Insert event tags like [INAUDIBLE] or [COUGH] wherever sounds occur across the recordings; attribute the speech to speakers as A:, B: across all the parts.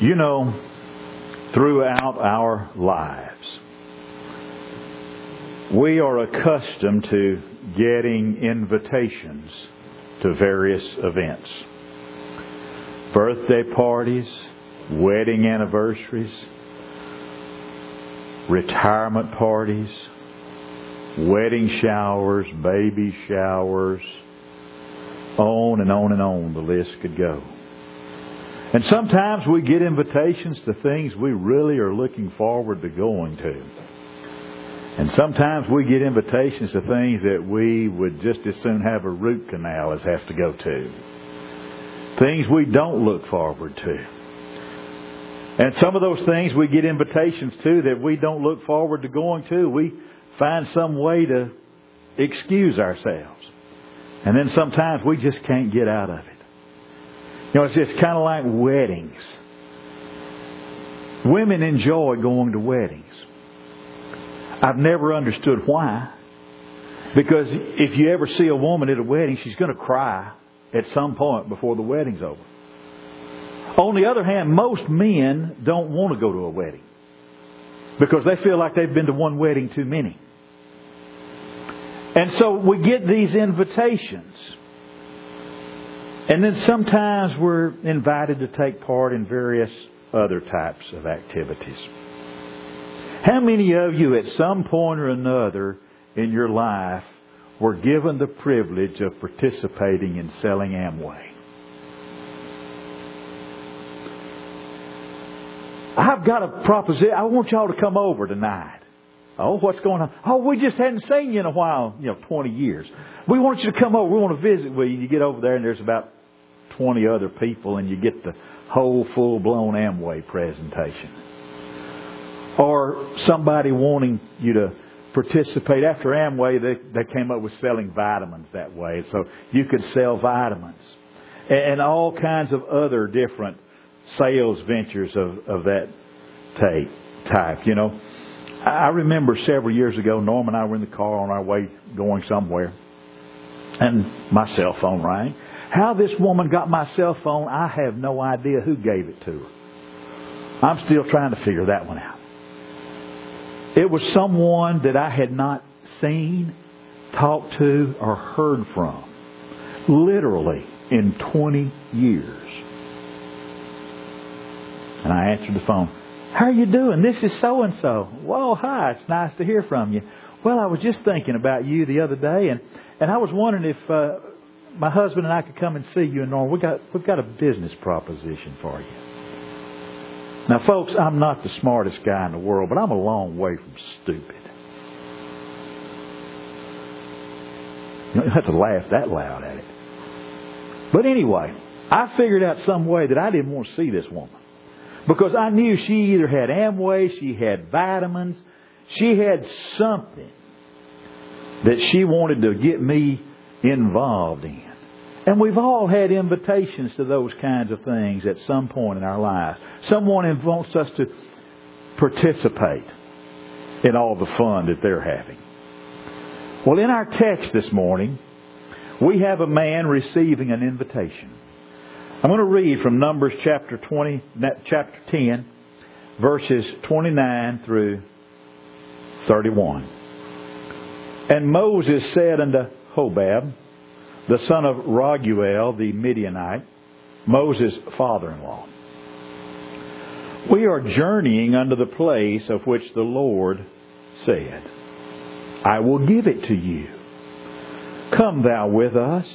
A: You know, throughout our lives, we are accustomed to getting invitations to various events. Birthday parties, wedding anniversaries, retirement parties, wedding showers, baby showers, on and on and on the list could go. And sometimes we get invitations to things we really are looking forward to going to. And sometimes we get invitations to things that we would just as soon have a root canal as have to go to. Things we don't look forward to. And some of those things we get invitations to that we don't look forward to going to, we find some way to excuse ourselves. And then sometimes we just can't get out of it. You know, it's just kind of like weddings. Women enjoy going to weddings. I've never understood why. Because if you ever see a woman at a wedding, she's going to cry at some point before the wedding's over. On the other hand, most men don't want to go to a wedding because they feel like they've been to one wedding too many. And so we get these invitations. And then sometimes we're invited to take part in various other types of activities. How many of you at some point or another in your life were given the privilege of participating in selling Amway? I've got a proposition. I want y'all to come over tonight. Oh, what's going on? Oh, we just hadn't seen you in a while, you know, 20 years. We want you to come over. We want to visit with you. You get over there and there's about 20 other people and you get the whole full-blown Amway presentation. Or somebody wanting you to participate. After Amway, they, they came up with selling vitamins that way. So you could sell vitamins. And, and all kinds of other different sales ventures of, of that type, you know. I remember several years ago, Norm and I were in the car on our way going somewhere, and my cell phone rang. How this woman got my cell phone, I have no idea who gave it to her. I'm still trying to figure that one out. It was someone that I had not seen, talked to, or heard from, literally in 20 years. And I answered the phone. How are you doing? This is so and so. Well, hi. It's nice to hear from you. Well, I was just thinking about you the other day, and and I was wondering if uh, my husband and I could come and see you in Norm. We got we've got a business proposition for you. Now, folks, I'm not the smartest guy in the world, but I'm a long way from stupid. You don't have to laugh that loud at it. But anyway, I figured out some way that I didn't want to see this woman. Because I knew she either had Amway, she had vitamins, she had something that she wanted to get me involved in. And we've all had invitations to those kinds of things at some point in our lives. Someone wants us to participate in all the fun that they're having. Well, in our text this morning, we have a man receiving an invitation. I'm going to read from Numbers chapter 20, chapter 10, verses 29 through 31. And Moses said unto Hobab, the son of Raguel the Midianite, Moses' father-in-law, We are journeying unto the place of which the Lord said, I will give it to you. Come thou with us,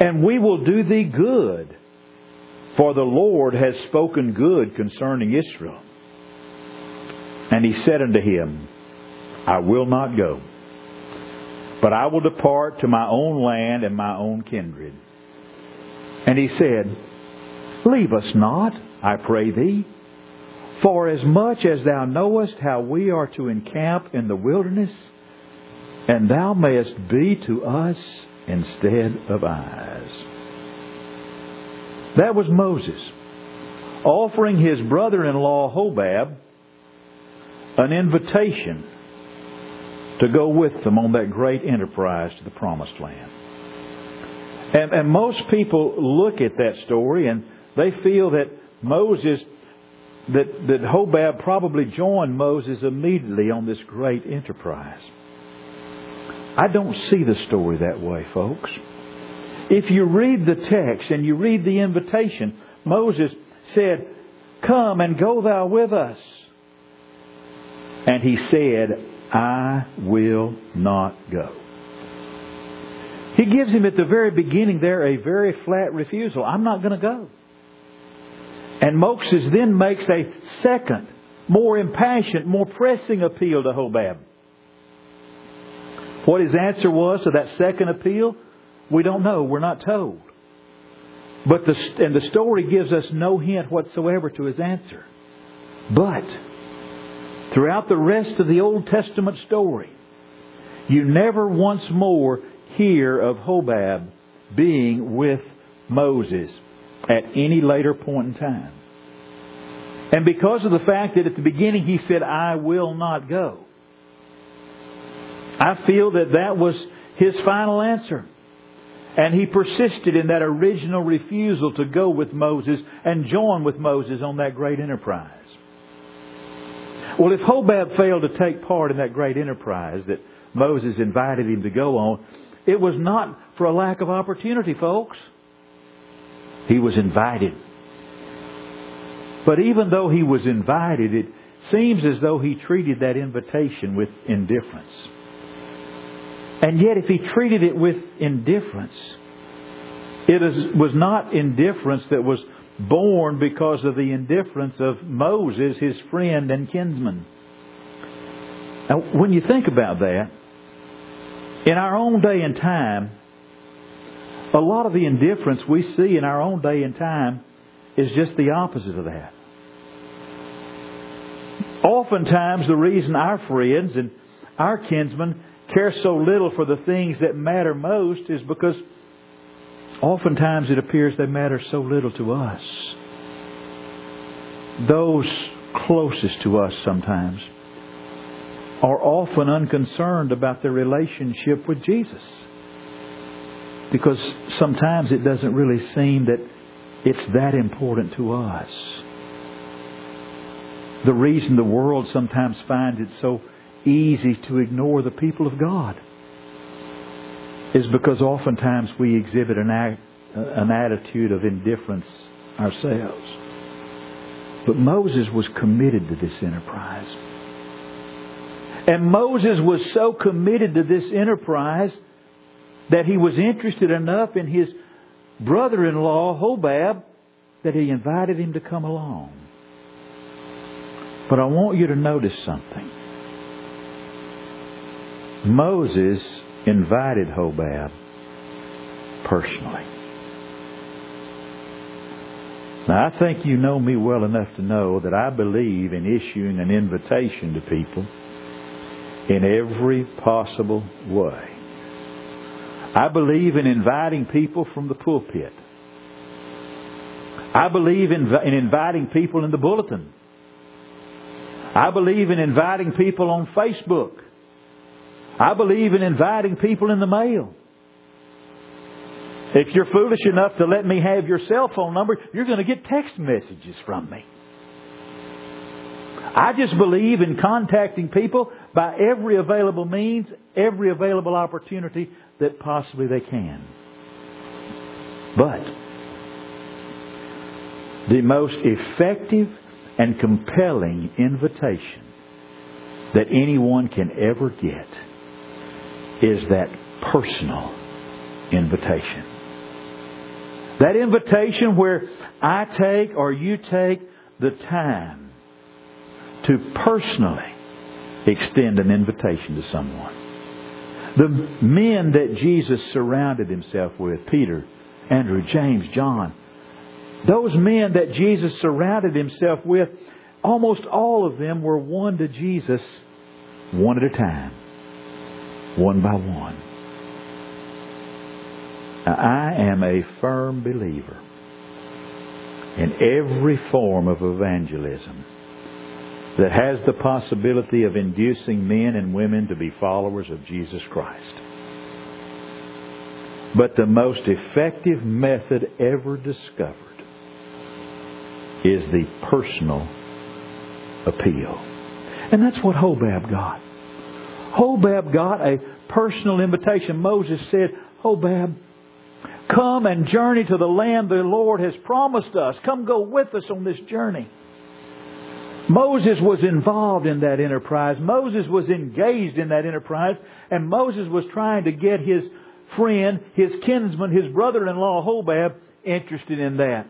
A: and we will do thee good for the Lord has spoken good concerning Israel. And he said unto him, I will not go, but I will depart to my own land and my own kindred. And he said, Leave us not, I pray thee, for as much as thou knowest how we are to encamp in the wilderness, and thou mayest be to us instead of eyes. That was Moses offering his brother-in-law Hobab an invitation to go with them on that great enterprise to the promised land. And, and most people look at that story and they feel that Moses that, that Hobab probably joined Moses immediately on this great enterprise. I don't see the story that way, folks. If you read the text and you read the invitation, Moses said, Come and go thou with us. And he said, I will not go. He gives him at the very beginning there a very flat refusal. I'm not going to go. And Moses then makes a second, more impassioned, more pressing appeal to Hobab. What his answer was to that second appeal, we don't know. We're not told. But the, and the story gives us no hint whatsoever to his answer. But throughout the rest of the Old Testament story, you never once more hear of Hobab being with Moses at any later point in time. And because of the fact that at the beginning he said, I will not go, I feel that that was his final answer. And he persisted in that original refusal to go with Moses and join with Moses on that great enterprise. Well, if Hobab failed to take part in that great enterprise that Moses invited him to go on, it was not for a lack of opportunity, folks. He was invited. But even though he was invited, it seems as though he treated that invitation with indifference. And yet, if he treated it with indifference, it was not indifference that was born because of the indifference of Moses, his friend and kinsman. Now, when you think about that, in our own day and time, a lot of the indifference we see in our own day and time is just the opposite of that. Oftentimes, the reason our friends and our kinsmen care so little for the things that matter most is because oftentimes it appears they matter so little to us. Those closest to us sometimes are often unconcerned about their relationship with Jesus. Because sometimes it doesn't really seem that it's that important to us. The reason the world sometimes finds it so easy to ignore the people of God is because oftentimes we exhibit an, act, an attitude of indifference ourselves. But Moses was committed to this enterprise. And Moses was so committed to this enterprise that he was interested enough in his brother in law, Hobab, that he invited him to come along. But I want you to notice something. Moses invited Hobab personally. Now, I think you know me well enough to know that I believe in issuing an invitation to people in every possible way. I believe in inviting people from the pulpit. I believe in, in inviting people in the bulletin. I believe in inviting people on Facebook. I believe in inviting people in the mail. If you're foolish enough to let me have your cell phone number, you're going to get text messages from me. I just believe in contacting people by every available means, every available opportunity that possibly they can. But the most effective and compelling invitation that anyone can ever get is that personal invitation. That invitation where I take or you take the time to personally extend an invitation to someone. The men that Jesus surrounded himself with, Peter, Andrew, James, John, those men that Jesus surrounded himself with, almost all of them were won to Jesus one at a time one by one. Now, I am a firm believer in every form of evangelism that has the possibility of inducing men and women to be followers of Jesus Christ. But the most effective method ever discovered is the personal appeal. And that's what Hobab got. Hobab got a personal invitation. Moses said, Hobab, come and journey to the land the Lord has promised us. Come go with us on this journey. Moses was involved in that enterprise. Moses was engaged in that enterprise. And Moses was trying to get his friend, his kinsman, his brother-in-law Hobab interested in that.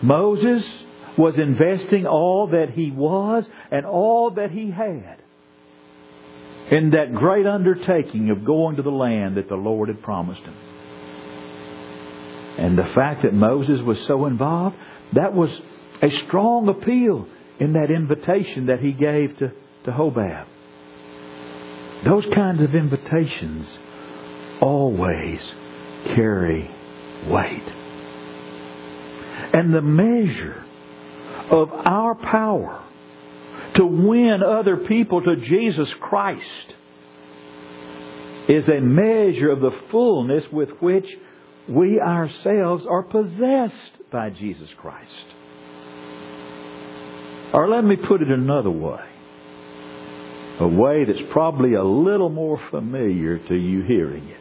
A: Moses was investing all that he was and all that he had in that great undertaking of going to the land that the Lord had promised him. And the fact that Moses was so involved, that was a strong appeal in that invitation that he gave to, to Hobab. Those kinds of invitations always carry weight. And the measure of our power to win other people to Jesus Christ is a measure of the fullness with which we ourselves are possessed by Jesus Christ. Or let me put it another way. A way that's probably a little more familiar to you hearing it.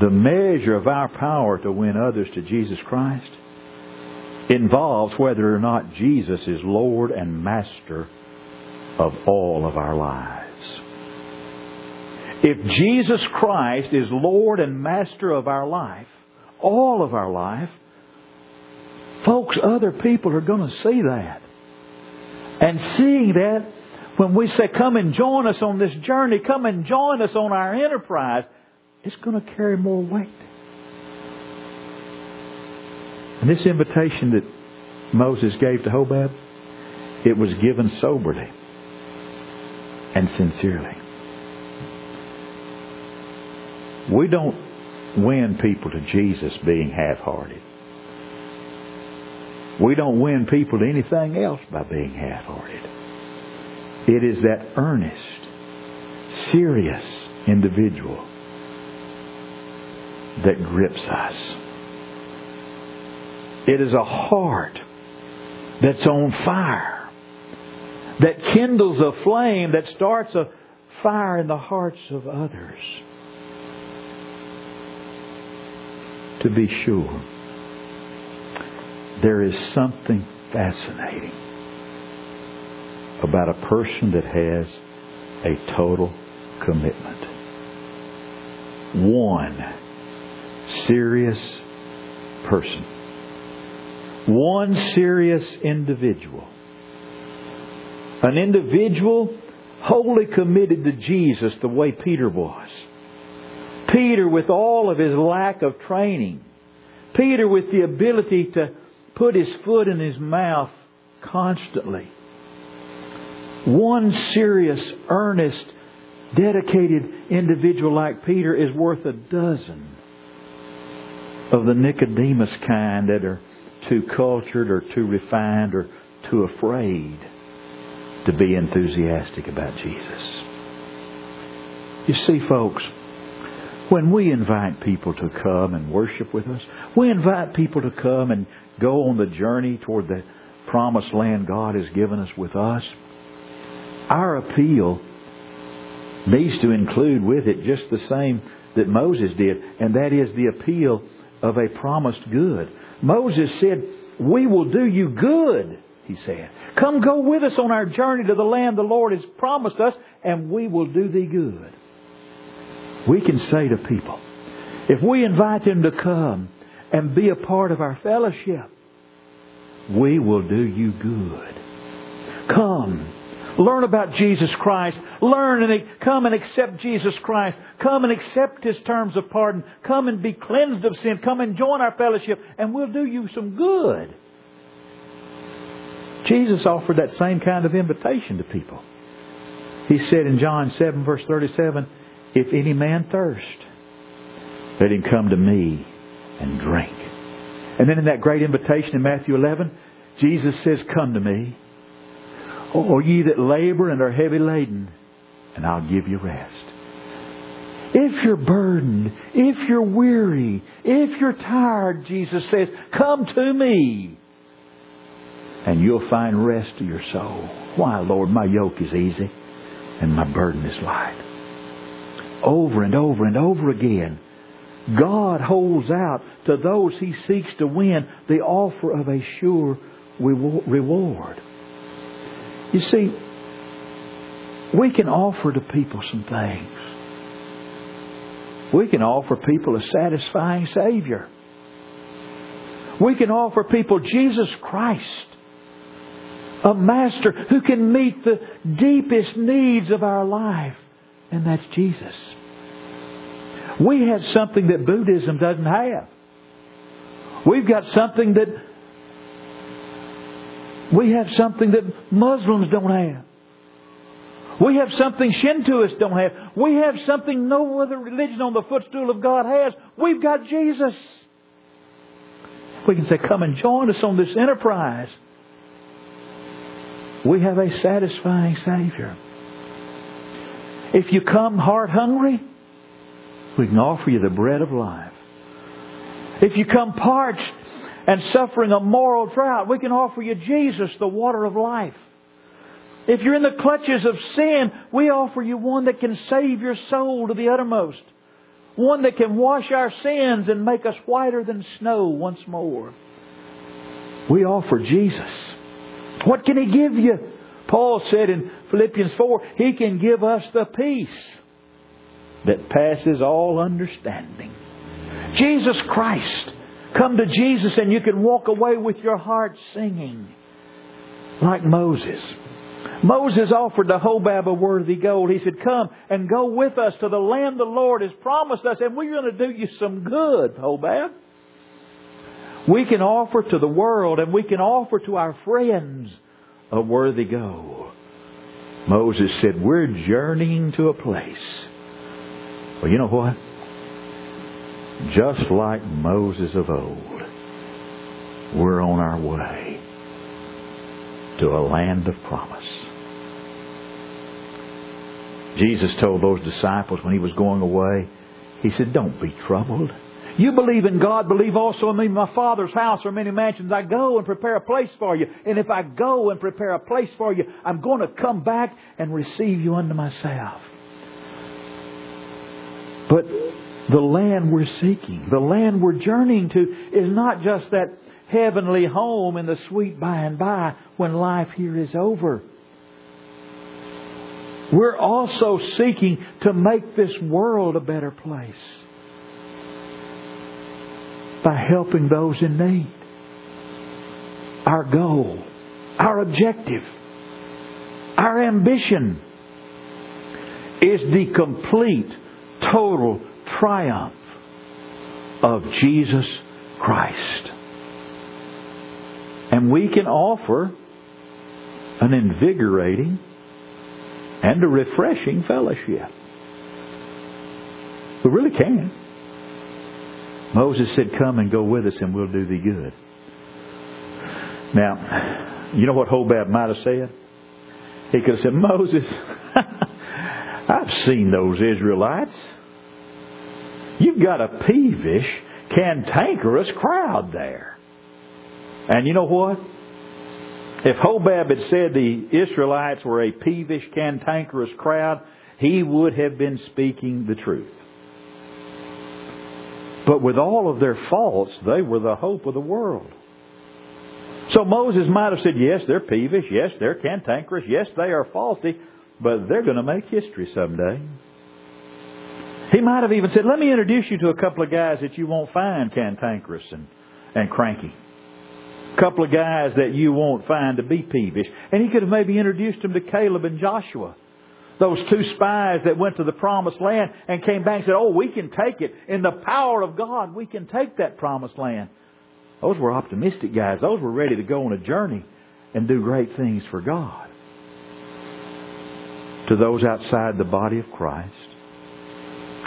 A: The measure of our power to win others to Jesus Christ involves whether or not Jesus is Lord and Master of all of our lives. If Jesus Christ is Lord and Master of our life, all of our life, folks, other people are going to see that. And seeing that, when we say, come and join us on this journey, come and join us on our enterprise, it's going to carry more weight. And this invitation that Moses gave to Hobab, it was given soberly and sincerely. We don't win people to Jesus being half-hearted. We don't win people to anything else by being half-hearted. It is that earnest, serious individual that grips us. It is a heart that's on fire, that kindles a flame, that starts a fire in the hearts of others. To be sure, there is something fascinating about a person that has a total commitment. One serious person. One serious individual. An individual wholly committed to Jesus the way Peter was. Peter with all of his lack of training. Peter with the ability to put his foot in his mouth constantly. One serious, earnest, dedicated individual like Peter is worth a dozen of the Nicodemus kind that are too cultured or too refined or too afraid to be enthusiastic about Jesus. You see, folks, when we invite people to come and worship with us, we invite people to come and go on the journey toward the promised land God has given us with us, our appeal needs to include with it just the same that Moses did, and that is the appeal of a promised good. Moses said, We will do you good, he said. Come go with us on our journey to the land the Lord has promised us, and we will do thee good. We can say to people, if we invite them to come and be a part of our fellowship, we will do you good. Come Learn about Jesus Christ. Learn and come and accept Jesus Christ. Come and accept His terms of pardon. Come and be cleansed of sin. Come and join our fellowship and we'll do you some good. Jesus offered that same kind of invitation to people. He said in John 7 verse 37, If any man thirst, let him come to me and drink. And then in that great invitation in Matthew 11, Jesus says, Come to me O ye that labor and are heavy laden, and I'll give you rest. If you're burdened, if you're weary, if you're tired, Jesus says, come to me and you'll find rest to your soul. Why, Lord, my yoke is easy and my burden is light. Over and over and over again, God holds out to those he seeks to win the offer of a sure reward. You see, we can offer to people some things. We can offer people a satisfying Savior. We can offer people Jesus Christ, a Master who can meet the deepest needs of our life, and that's Jesus. We have something that Buddhism doesn't have. We've got something that we have something that Muslims don't have. We have something Shintoists don't have. We have something no other religion on the footstool of God has. We've got Jesus. We can say, Come and join us on this enterprise. We have a satisfying Savior. If you come heart hungry, we can offer you the bread of life. If you come parched and suffering a moral drought, we can offer you Jesus, the water of life. If you're in the clutches of sin, we offer you one that can save your soul to the uttermost. One that can wash our sins and make us whiter than snow once more. We offer Jesus. What can He give you? Paul said in Philippians 4, He can give us the peace that passes all understanding. Jesus Christ. Come to Jesus and you can walk away with your heart singing like Moses. Moses offered the Hobab a worthy gold. He said, Come and go with us to the land the Lord has promised us, and we're going to do you some good, Hobab. We can offer to the world and we can offer to our friends a worthy goal. Moses said, We're journeying to a place. Well, you know what? Just like Moses of old, we're on our way to a land of promise. Jesus told those disciples when he was going away, He said, Don't be troubled. You believe in God, believe also in me. My Father's house are many mansions. I go and prepare a place for you. And if I go and prepare a place for you, I'm going to come back and receive you unto myself. But the land we're seeking, the land we're journeying to, is not just that heavenly home in the sweet by and by when life here is over. We're also seeking to make this world a better place by helping those in need. Our goal, our objective, our ambition is the complete, total triumph of Jesus Christ. And we can offer an invigorating and a refreshing fellowship. We really can. Moses said, Come and go with us, and we'll do thee good. Now, you know what Hobab might have said? He could have said, Moses, [LAUGHS] I've seen those Israelites. You've got a peevish, cantankerous crowd there. And you know what? If Hobab had said the Israelites were a peevish, cantankerous crowd, he would have been speaking the truth. But with all of their faults, they were the hope of the world. So Moses might have said, yes, they're peevish, yes, they're cantankerous, yes, they are faulty, but they're going to make history someday. He might have even said, let me introduce you to a couple of guys that you won't find cantankerous and, and cranky. A couple of guys that you won't find to be peevish. And he could have maybe introduced them to Caleb and Joshua. Those two spies that went to the promised land and came back and said, oh, we can take it. In the power of God, we can take that promised land. Those were optimistic guys. Those were ready to go on a journey and do great things for God. To those outside the body of Christ,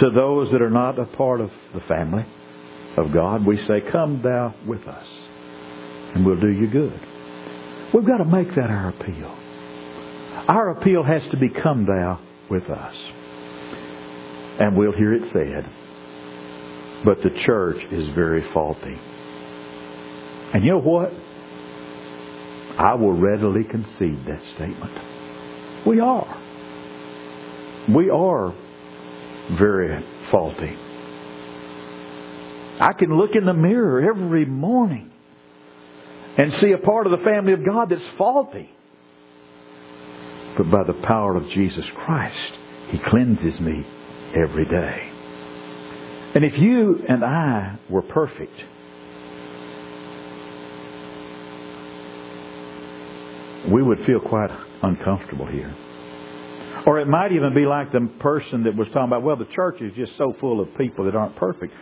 A: to those that are not a part of the family of God, we say, Come thou with us, and we'll do you good. We've got to make that our appeal. Our appeal has to be, Come thou with us. And we'll hear it said, But the church is very faulty. And you know what? I will readily concede that statement. We are. We are very faulty. I can look in the mirror every morning and see a part of the family of God that's faulty. But by the power of Jesus Christ, He cleanses me every day. And if you and I were perfect, we would feel quite uncomfortable here. Or it might even be like the person that was talking about, well, the church is just so full of people that aren't perfect.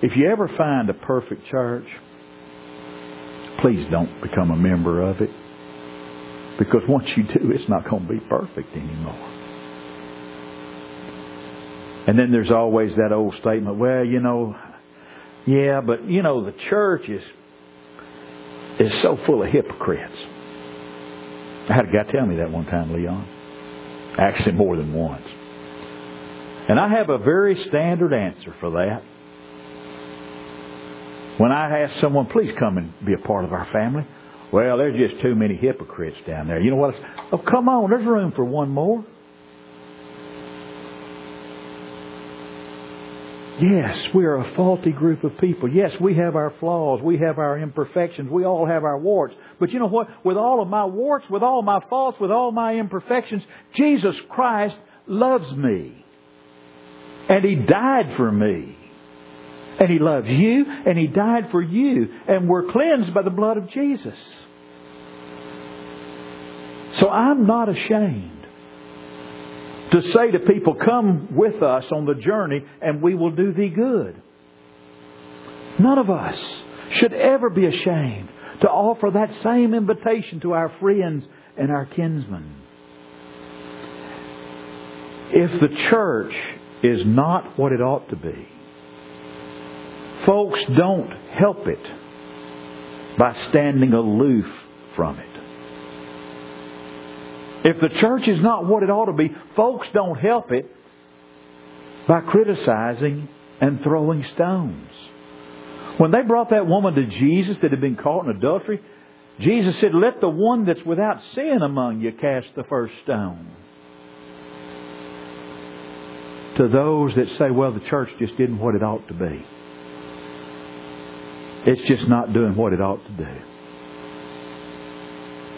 A: If you ever find a perfect church, please don't become a member of it. Because once you do, it's not going to be perfect anymore. And then there's always that old statement, well, you know, yeah, but you know, the church is is so full of hypocrites. I had a guy tell me that one time, Leon. Actually, more than once. And I have a very standard answer for that. When I ask someone, please come and be a part of our family, well, there's just too many hypocrites down there. You know what? Oh, come on, there's room for one more. Yes, we are a faulty group of people. Yes, we have our flaws. We have our imperfections. We all have our warts. But you know what? With all of my warts, with all my faults, with all my imperfections, Jesus Christ loves me. And He died for me. And He loves you, and He died for you. And we're cleansed by the blood of Jesus. So I'm not ashamed to say to people, Come with us on the journey and we will do thee good. None of us should ever be ashamed to offer that same invitation to our friends and our kinsmen. If the church is not what it ought to be, folks don't help it by standing aloof from it. If the church is not what it ought to be, folks don't help it by criticizing and throwing stones. When they brought that woman to Jesus that had been caught in adultery, Jesus said, Let the one that's without sin among you cast the first stone. To those that say, well, the church just didn't what it ought to be. It's just not doing what it ought to do.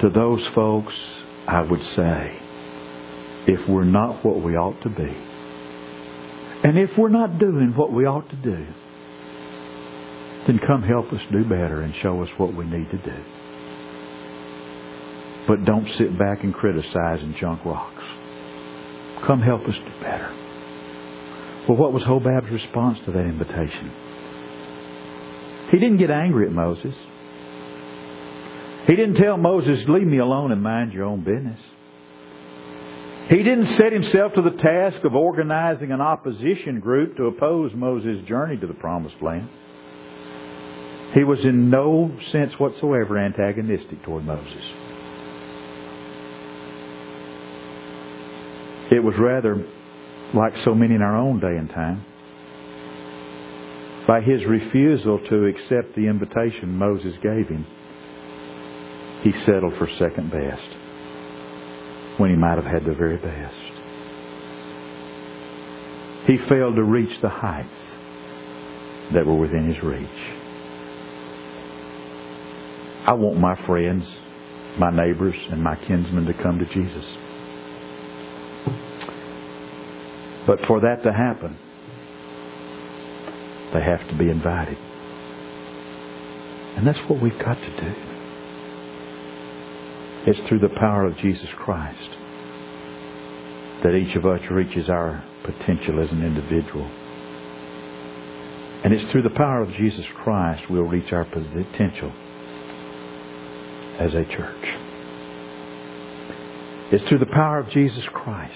A: To those folks, I would say, if we're not what we ought to be, and if we're not doing what we ought to do, then come help us do better and show us what we need to do. But don't sit back and criticize and junk rocks. Come help us do better. Well, what was Hobab's response to that invitation? He didn't get angry at Moses. He didn't tell Moses, leave me alone and mind your own business. He didn't set himself to the task of organizing an opposition group to oppose Moses' journey to the promised land. He was in no sense whatsoever antagonistic toward Moses. It was rather like so many in our own day and time. By his refusal to accept the invitation Moses gave him, he settled for second best when he might have had the very best. He failed to reach the heights that were within his reach. I want my friends, my neighbors, and my kinsmen to come to Jesus. But for that to happen, they have to be invited. And that's what we've got to do. It's through the power of Jesus Christ that each of us reaches our potential as an individual. And it's through the power of Jesus Christ we'll reach our potential as a church. It's through the power of Jesus Christ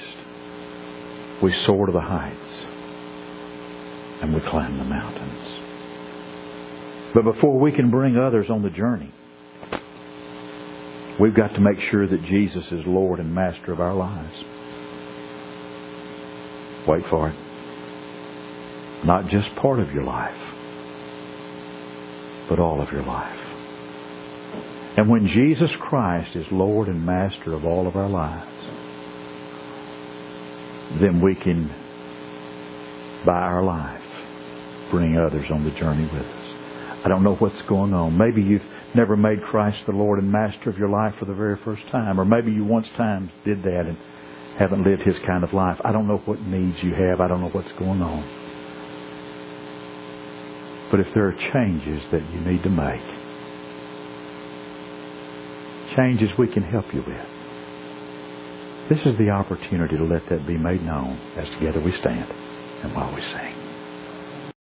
A: we soar to the heights and we climb the mountains. But before we can bring others on the journey, We've got to make sure that Jesus is Lord and Master of our lives. Wait for it. Not just part of your life, but all of your life. And when Jesus Christ is Lord and Master of all of our lives, then we can, by our life, bring others on the journey with us. I don't know what's going on. Maybe you've never made Christ the Lord and Master of your life for the very first time, or maybe you once times did that and haven't lived His kind of life. I don't know what needs you have. I don't know what's going on. But if there are changes that you need to make, changes we can help you with, this is the opportunity to let that be made known as together we stand and while we sing.